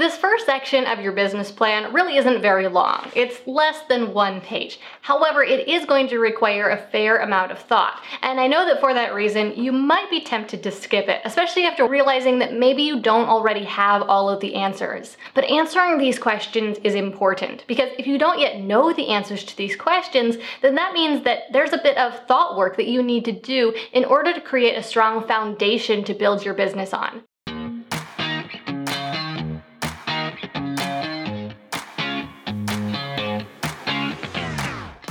This first section of your business plan really isn't very long. It's less than one page. However, it is going to require a fair amount of thought. And I know that for that reason, you might be tempted to skip it, especially after realizing that maybe you don't already have all of the answers. But answering these questions is important because if you don't yet know the answers to these questions, then that means that there's a bit of thought work that you need to do in order to create a strong foundation to build your business on.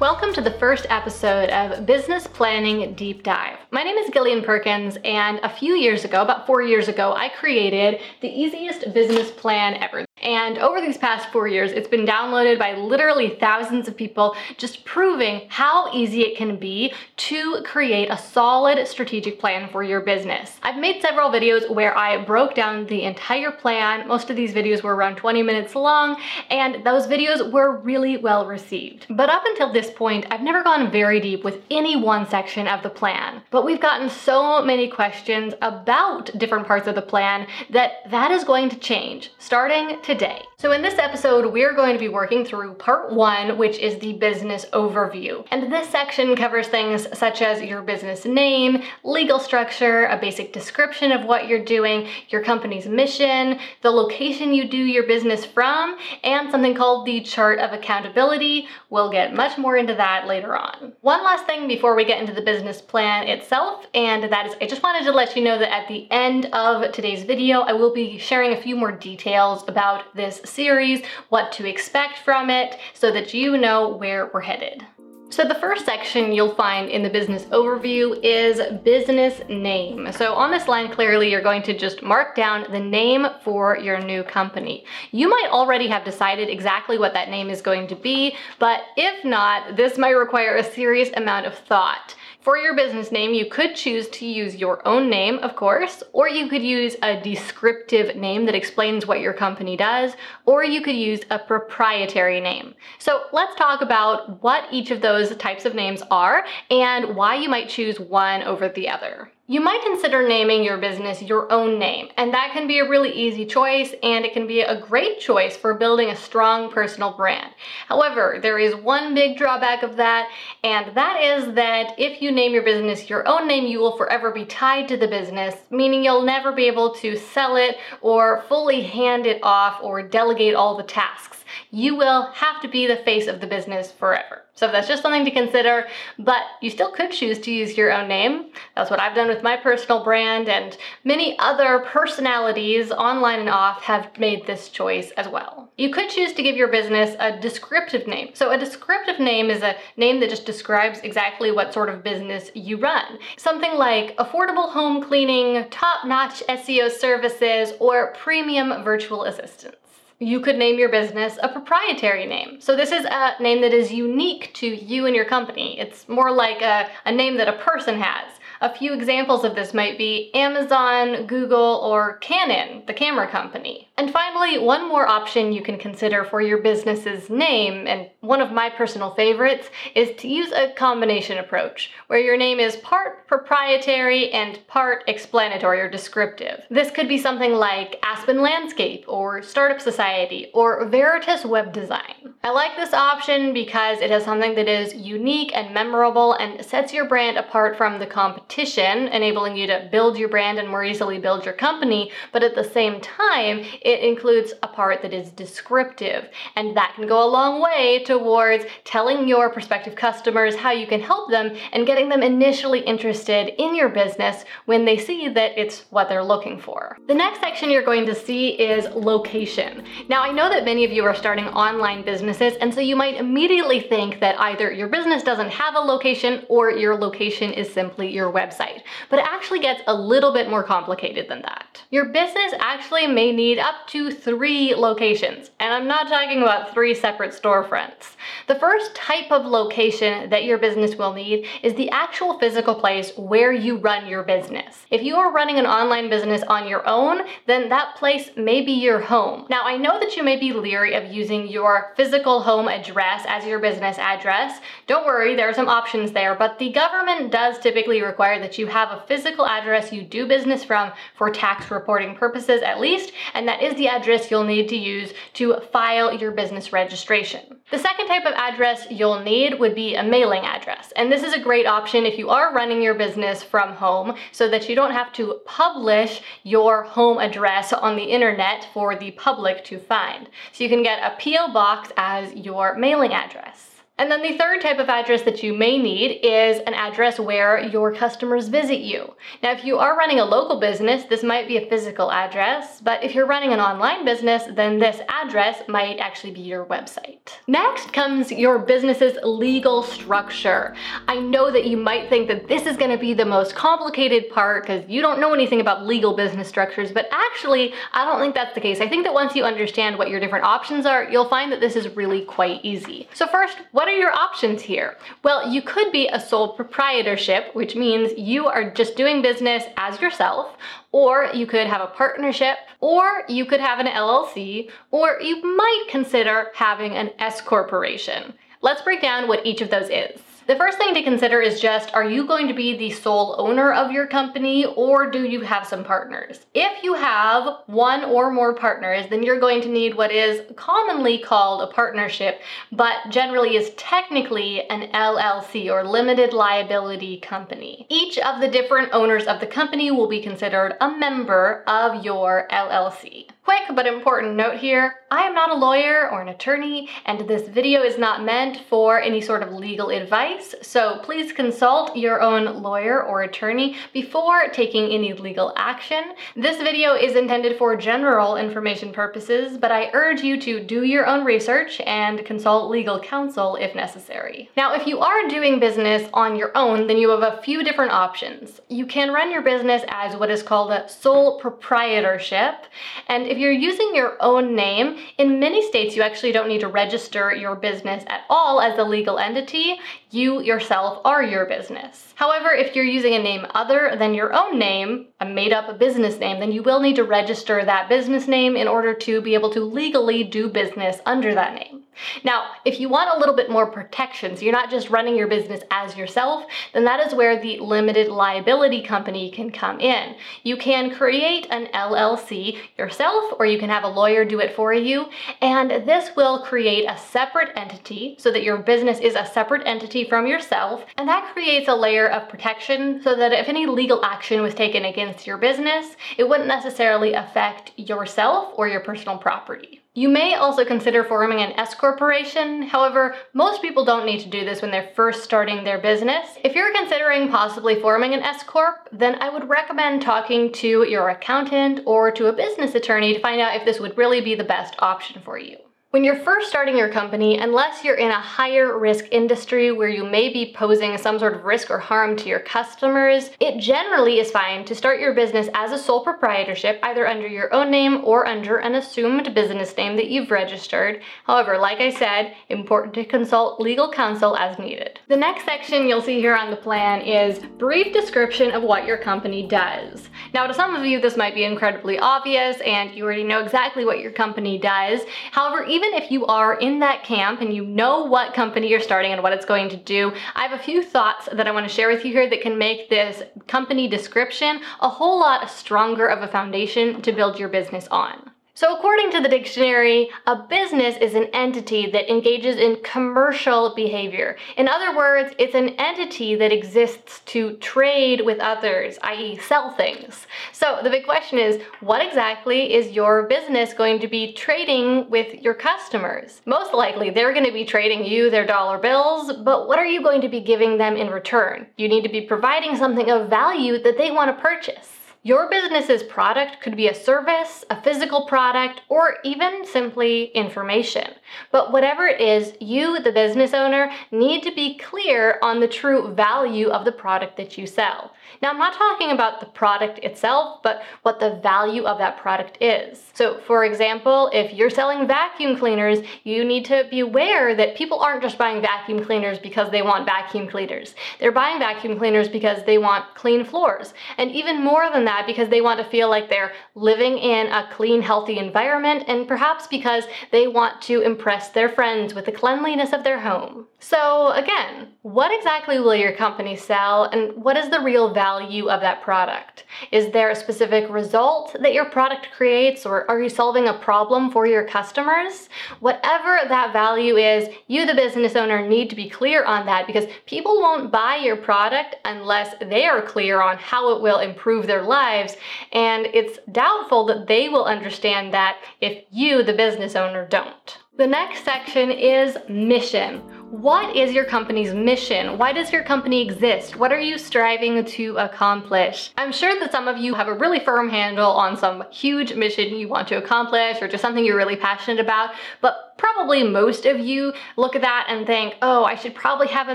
Welcome to the first episode of Business Planning Deep Dive. My name is Gillian Perkins, and a few years ago, about four years ago, I created the easiest business plan ever. And over these past four years, it's been downloaded by literally thousands of people, just proving how easy it can be to create a solid strategic plan for your business. I've made several videos where I broke down the entire plan. Most of these videos were around 20 minutes long, and those videos were really well received. But up until this point, I've never gone very deep with any one section of the plan. But we've gotten so many questions about different parts of the plan that that is going to change starting today. So in this episode, we're going to be working through part one, which is the business overview. And this section covers things such as your business name, legal structure, a basic description of what you're doing, your company's mission, the location you do your business from, and something called the chart of accountability. We'll get much more into that later on. One last thing before we get into the business plan itself, and that is I just wanted to let you know that at the end of today's video, I will be sharing a few more details about about this series, what to expect from it, so that you know where we're headed. So the first section you'll find in the business overview is business name. So on this line, clearly you're going to just mark down the name for your new company. You might already have decided exactly what that name is going to be, but if not, this might require a serious amount of thought. For your business name, you could choose to use your own name, of course, or you could use a descriptive name that explains what your company does, or you could use a proprietary name. So let's talk about what each of those types of names are and why you might choose one over the other. You might consider naming your business your own name, and that can be a really easy choice and it can be a great choice for building a strong personal brand. However, there is one big drawback of that, and that is that if you name your business your own name, you will forever be tied to the business, meaning you'll never be able to sell it or fully hand it off or delegate all the tasks. You will have to be the face of the business forever. So that's just something to consider, but you still could choose to use your own name. That's what I've done with my personal brand, and many other personalities, online and off, have made this choice as well. You could choose to give your business a descriptive name. So a descriptive name is a name that just describes exactly what sort of business you run. Something like affordable home cleaning, top-notch SEO services, or premium virtual assistants you could name your business a proprietary name. So this is a name that is unique to you and your company. It's more like a, a name that a person has. A few examples of this might be Amazon, Google, or Canon, the camera company. And finally, one more option you can consider for your business's name, and one of my personal favorites, is to use a combination approach, where your name is part proprietary and part explanatory or descriptive. This could be something like Aspen Landscape, or Startup Society, or Veritas Web Design. I like this option because it has something that is unique and memorable and sets your brand apart from the competition competition, enabling you to build your brand and more easily build your company, but at the same time, it includes a part that is descriptive, and that can go a long way towards telling your prospective customers how you can help them and getting them initially interested in your business when they see that it's what they're looking for. The next section you're going to see is location. Now, I know that many of you are starting online businesses, and so you might immediately think that either your business doesn't have a location or your location is simply your website. But it actually gets a little bit more complicated than that. Your business actually may need up to three locations, and I'm not talking about three separate storefronts. The first type of location that your business will need is the actual physical place where you run your business. If you are running an online business on your own, then that place may be your home. Now, I know that you may be leery of using your physical home address as your business address. Don't worry, there are some options there, but the government does typically require that you have a physical address you do business from for tax reporting purposes at least, and that is the address you'll need to use to file your business registration. The second type of address you'll need would be a mailing address. And this is a great option if you are running your business from home so that you don't have to publish your home address on the internet for the public to find. So you can get a P.O. box as your mailing address. And then the third type of address that you may need is an address where your customers visit you. Now, if you are running a local business, this might be a physical address, but if you're running an online business, then this address might actually be your website. Next comes your business's legal structure. I know that you might think that this is gonna be the most complicated part because you don't know anything about legal business structures, but actually, I don't think that's the case. I think that once you understand what your different options are, you'll find that this is really quite easy. So first, what what are your options here? Well, you could be a sole proprietorship, which means you are just doing business as yourself, or you could have a partnership, or you could have an LLC, or you might consider having an S corporation. Let's break down what each of those is. The first thing to consider is just, are you going to be the sole owner of your company or do you have some partners? If you have one or more partners, then you're going to need what is commonly called a partnership, but generally is technically an LLC or limited liability company. Each of the different owners of the company will be considered a member of your LLC. Quick but important note here, I am not a lawyer or an attorney, and this video is not meant for any sort of legal advice, so please consult your own lawyer or attorney before taking any legal action. This video is intended for general information purposes, but I urge you to do your own research and consult legal counsel if necessary. Now, if you are doing business on your own, then you have a few different options. You can run your business as what is called a sole proprietorship, and if if you're using your own name, in many states you actually don't need to register your business at all as a legal entity. You yourself are your business. However, if you're using a name other than your own name, a made up business name, then you will need to register that business name in order to be able to legally do business under that name. Now, if you want a little bit more protection, so you're not just running your business as yourself, then that is where the limited liability company can come in. You can create an LLC yourself, or you can have a lawyer do it for you, and this will create a separate entity so that your business is a separate entity from yourself, and that creates a layer of protection so that if any legal action was taken against your business, it wouldn't necessarily affect yourself or your personal property. You may also consider forming an S corporation. However, most people don't need to do this when they're first starting their business. If you're considering possibly forming an S corp, then I would recommend talking to your accountant or to a business attorney to find out if this would really be the best option for you. When you're first starting your company, unless you're in a higher risk industry where you may be posing some sort of risk or harm to your customers, it generally is fine to start your business as a sole proprietorship, either under your own name or under an assumed business name that you've registered. However, like I said, important to consult legal counsel as needed. The next section you'll see here on the plan is brief description of what your company does. Now, to some of you, this might be incredibly obvious and you already know exactly what your company does. However, if you are in that camp and you know what company you're starting and what it's going to do, I have a few thoughts that I want to share with you here that can make this company description a whole lot stronger of a foundation to build your business on. So according to the dictionary, a business is an entity that engages in commercial behavior. In other words, it's an entity that exists to trade with others, i.e. sell things. So the big question is, what exactly is your business going to be trading with your customers? Most likely, they're going to be trading you their dollar bills, but what are you going to be giving them in return? You need to be providing something of value that they want to purchase. Your business's product could be a service, a physical product, or even simply information. But whatever it is, you, the business owner, need to be clear on the true value of the product that you sell. Now, I'm not talking about the product itself, but what the value of that product is. So, for example, if you're selling vacuum cleaners, you need to be aware that people aren't just buying vacuum cleaners because they want vacuum cleaners. They're buying vacuum cleaners because they want clean floors. And even more than that, because they want to feel like they're living in a clean, healthy environment, and perhaps because they want to impress their friends with the cleanliness of their home. So, again, what exactly will your company sell, and what is the real value of that product? Is there a specific result that your product creates, or are you solving a problem for your customers? Whatever that value is, you, the business owner, need to be clear on that because people won't buy your product unless they are clear on how it will improve their lives. And it's doubtful that they will understand that if you, the business owner, don't. The next section is mission. What is your company's mission? Why does your company exist? What are you striving to accomplish? I'm sure that some of you have a really firm handle on some huge mission you want to accomplish or just something you're really passionate about, but probably most of you look at that and think, oh, I should probably have a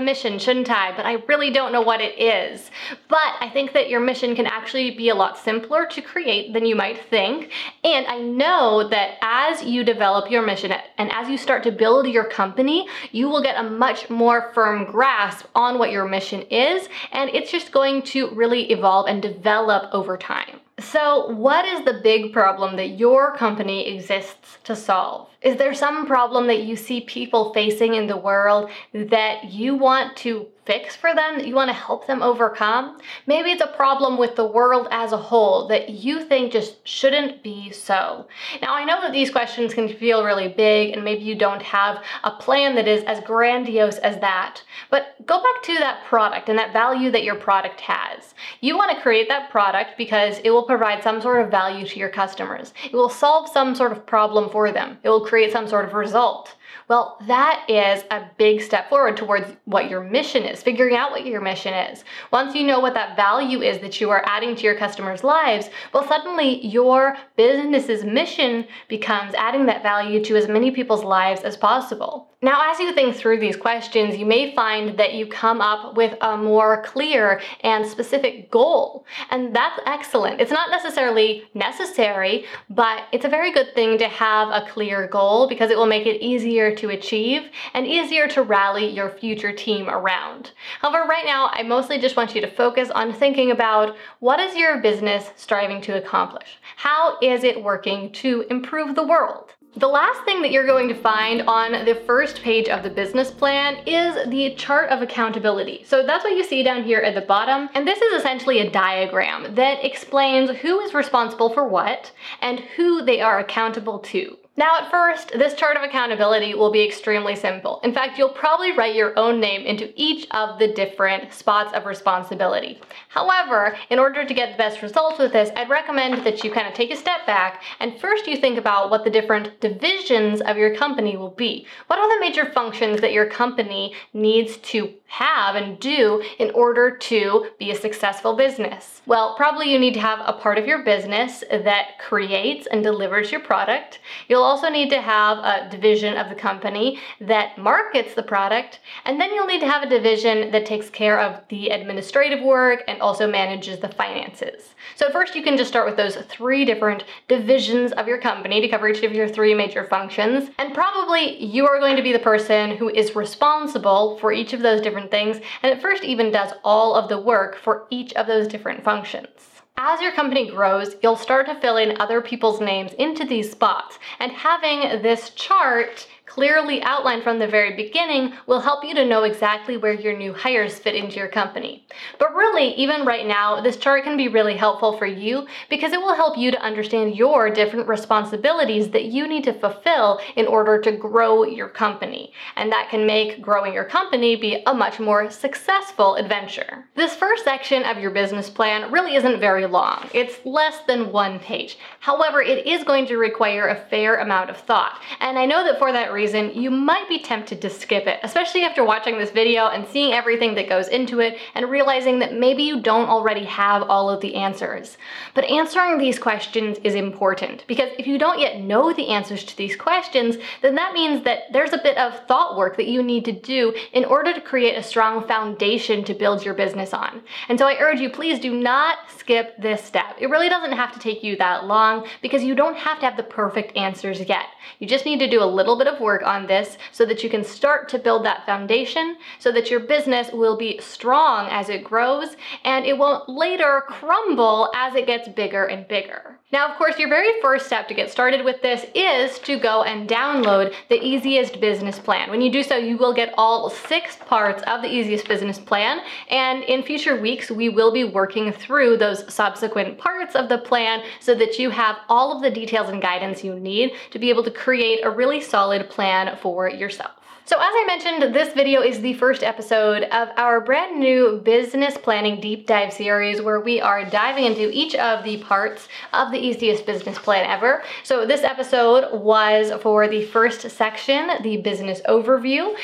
mission, shouldn't I? But I really don't know what it is. But I think that your mission can actually be a lot simpler to create than you might think. And I know that as you develop your mission and as you start to build your company, you will get a much more firm grasp on what your mission is. And it's just going to really evolve and develop over time. So, what is the big problem that your company exists to solve? Is there some problem that you see people facing in the world that you want to fix for them that you want to help them overcome. Maybe it's a problem with the world as a whole that you think just shouldn't be so. Now, I know that these questions can feel really big and maybe you don't have a plan that is as grandiose as that, but go back to that product and that value that your product has. You want to create that product because it will provide some sort of value to your customers. It will solve some sort of problem for them. It will create some sort of result. Well, that is a big step forward towards what your mission is, figuring out what your mission is. Once you know what that value is that you are adding to your customers' lives, well, suddenly your business's mission becomes adding that value to as many people's lives as possible. Now, as you think through these questions, you may find that you come up with a more clear and specific goal. And that's excellent. It's not necessarily necessary, but it's a very good thing to have a clear goal because it will make it easier to achieve and easier to rally your future team around. However, right now, I mostly just want you to focus on thinking about what is your business striving to accomplish? How is it working to improve the world? The last thing that you're going to find on the first page of the business plan is the chart of accountability. So that's what you see down here at the bottom. And this is essentially a diagram that explains who is responsible for what and who they are accountable to. Now at first, this chart of accountability will be extremely simple. In fact, you'll probably write your own name into each of the different spots of responsibility. However, in order to get the best results with this, I'd recommend that you kind of take a step back and first you think about what the different divisions of your company will be. What are the major functions that your company needs to have and do in order to be a successful business? Well, probably you need to have a part of your business that creates and delivers your product. You'll also need to have a division of the company that markets the product, and then you'll need to have a division that takes care of the administrative work and also manages the finances. So first you can just start with those three different divisions of your company to cover each of your three major functions, and probably you are going to be the person who is responsible for each of those different things, and at first even does all of the work for each of those different functions. As your company grows, you'll start to fill in other people's names into these spots, and having this chart clearly outlined from the very beginning will help you to know exactly where your new hires fit into your company. But really, even right now, this chart can be really helpful for you because it will help you to understand your different responsibilities that you need to fulfill in order to grow your company. And that can make growing your company be a much more successful adventure. This first section of your business plan really isn't very long. It's less than one page. However, it is going to require a fair amount of thought. And I know that for that reason, reason, you might be tempted to skip it, especially after watching this video and seeing everything that goes into it and realizing that maybe you don't already have all of the answers. But answering these questions is important because if you don't yet know the answers to these questions, then that means that there's a bit of thought work that you need to do in order to create a strong foundation to build your business on. And so I urge you, please do not skip this step. It really doesn't have to take you that long because you don't have to have the perfect answers yet. You just need to do a little bit of work on this so that you can start to build that foundation so that your business will be strong as it grows and it won't later crumble as it gets bigger and bigger. Now, of course, your very first step to get started with this is to go and download the easiest business plan. When you do so, you will get all six parts of the easiest business plan. And in future weeks, we will be working through those subsequent parts of the plan so that you have all of the details and guidance you need to be able to create a really solid plan for yourself. So as I mentioned, this video is the first episode of our brand new business planning deep dive series where we are diving into each of the parts of the easiest business plan ever. So this episode was for the first section, the business overview.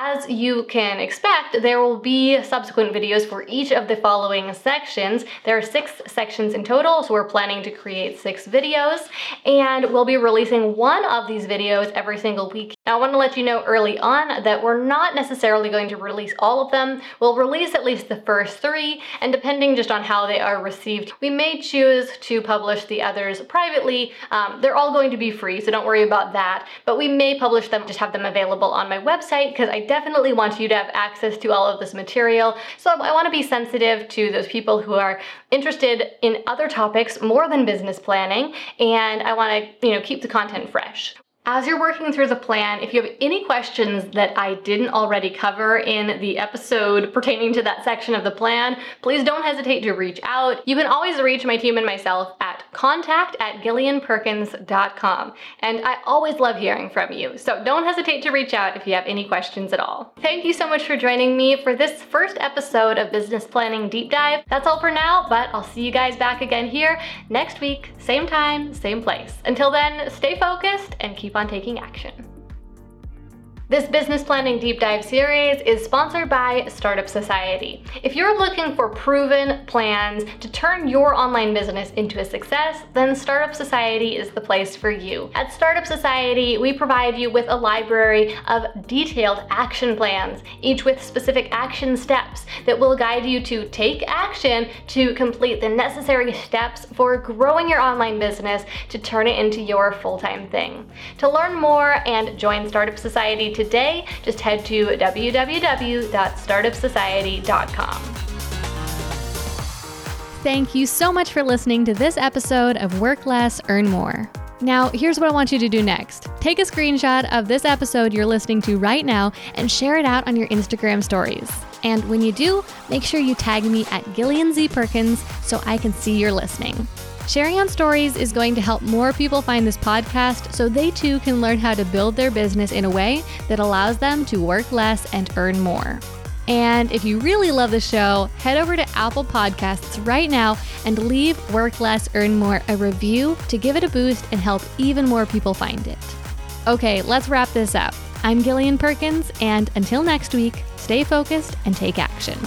As you can expect, there will be subsequent videos for each of the following sections. There are six sections in total, so we're planning to create six videos, and we'll be releasing one of these videos every single week. Now, I want to let you know early on that we're not necessarily going to release all of them. We'll release at least the first three, and depending just on how they are received, we may choose to publish the others privately. Um, they're all going to be free, so don't worry about that, but we may publish them, just have them available on my website, because I definitely want you to have access to all of this material. So I want to be sensitive to those people who are interested in other topics more than business planning, and I want to, you know, keep the content fresh. As you're working through the plan, if you have any questions that I didn't already cover in the episode pertaining to that section of the plan, please don't hesitate to reach out. You can always reach my team and myself at contact at gillianperkins.com. And I always love hearing from you, so don't hesitate to reach out if you have any questions at all. Thank you so much for joining me for this first episode of Business Planning Deep Dive. That's all for now, but I'll see you guys back again here next week, same time, same place. Until then, stay focused and keep on taking action. This business planning deep dive series is sponsored by Startup Society. If you're looking for proven plans to turn your online business into a success, then Startup Society is the place for you. At Startup Society, we provide you with a library of detailed action plans, each with specific action steps that will guide you to take action to complete the necessary steps for growing your online business to turn it into your full-time thing. To learn more and join Startup Society today, just head to www.startupsociety.com. Thank you so much for listening to this episode of Work Less, Earn More. Now, here's what I want you to do next. Take a screenshot of this episode you're listening to right now and share it out on your Instagram stories. And when you do, make sure you tag me at Gillian Z Perkins so I can see you're listening. Sharing on stories is going to help more people find this podcast so they too can learn how to build their business in a way that allows them to work less and earn more. And if you really love the show, head over to Apple Podcasts right now and leave Work Less, Earn More a review to give it a boost and help even more people find it. Okay, let's wrap this up. I'm Gillian Perkins, and until next week, stay focused and take action.